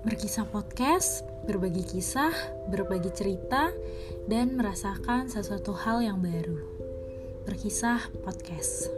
Berkisah podcast, berbagi kisah, berbagi cerita, dan merasakan sesuatu hal yang baru. Berkisah podcast.